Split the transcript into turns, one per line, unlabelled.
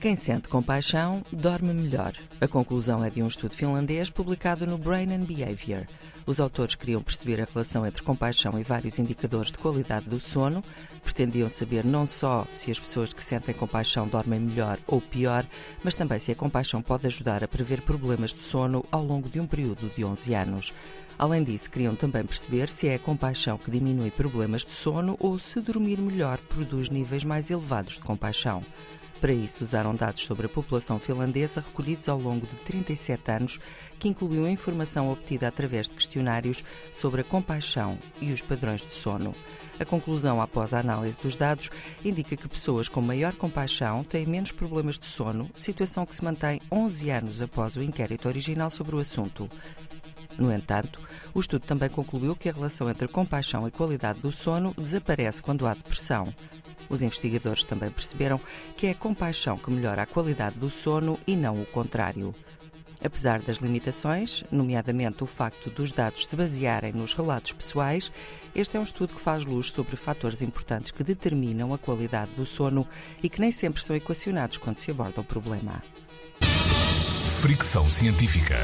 Quem sente compaixão dorme melhor. A conclusão é de um estudo finlandês publicado no Brain and Behavior. Os autores queriam perceber a relação entre compaixão e vários indicadores de qualidade do sono. Pretendiam saber não só se as pessoas que sentem compaixão dormem melhor ou pior, mas também se a compaixão pode ajudar a prever problemas de sono ao longo de um período de 11 anos. Além disso, queriam também perceber se é a compaixão que diminui problemas de sono ou se dormir melhor produz níveis mais elevados de compaixão. Para isso, usaram dados sobre a população finlandesa recolhidos ao longo de 37 anos, que incluiu informação obtida através de questionários sobre a compaixão e os padrões de sono. A conclusão, após a análise dos dados, indica que pessoas com maior compaixão têm menos problemas de sono, situação que se mantém 11 anos após o inquérito original sobre o assunto. No entanto, o estudo também concluiu que a relação entre compaixão e qualidade do sono desaparece quando há depressão. Os investigadores também perceberam que é a compaixão que melhora a qualidade do sono e não o contrário. Apesar das limitações, nomeadamente o facto dos dados se basearem nos relatos pessoais, este é um estudo que faz luz sobre fatores importantes que determinam a qualidade do sono e que nem sempre são equacionados quando se aborda o problema.
Fricção Científica.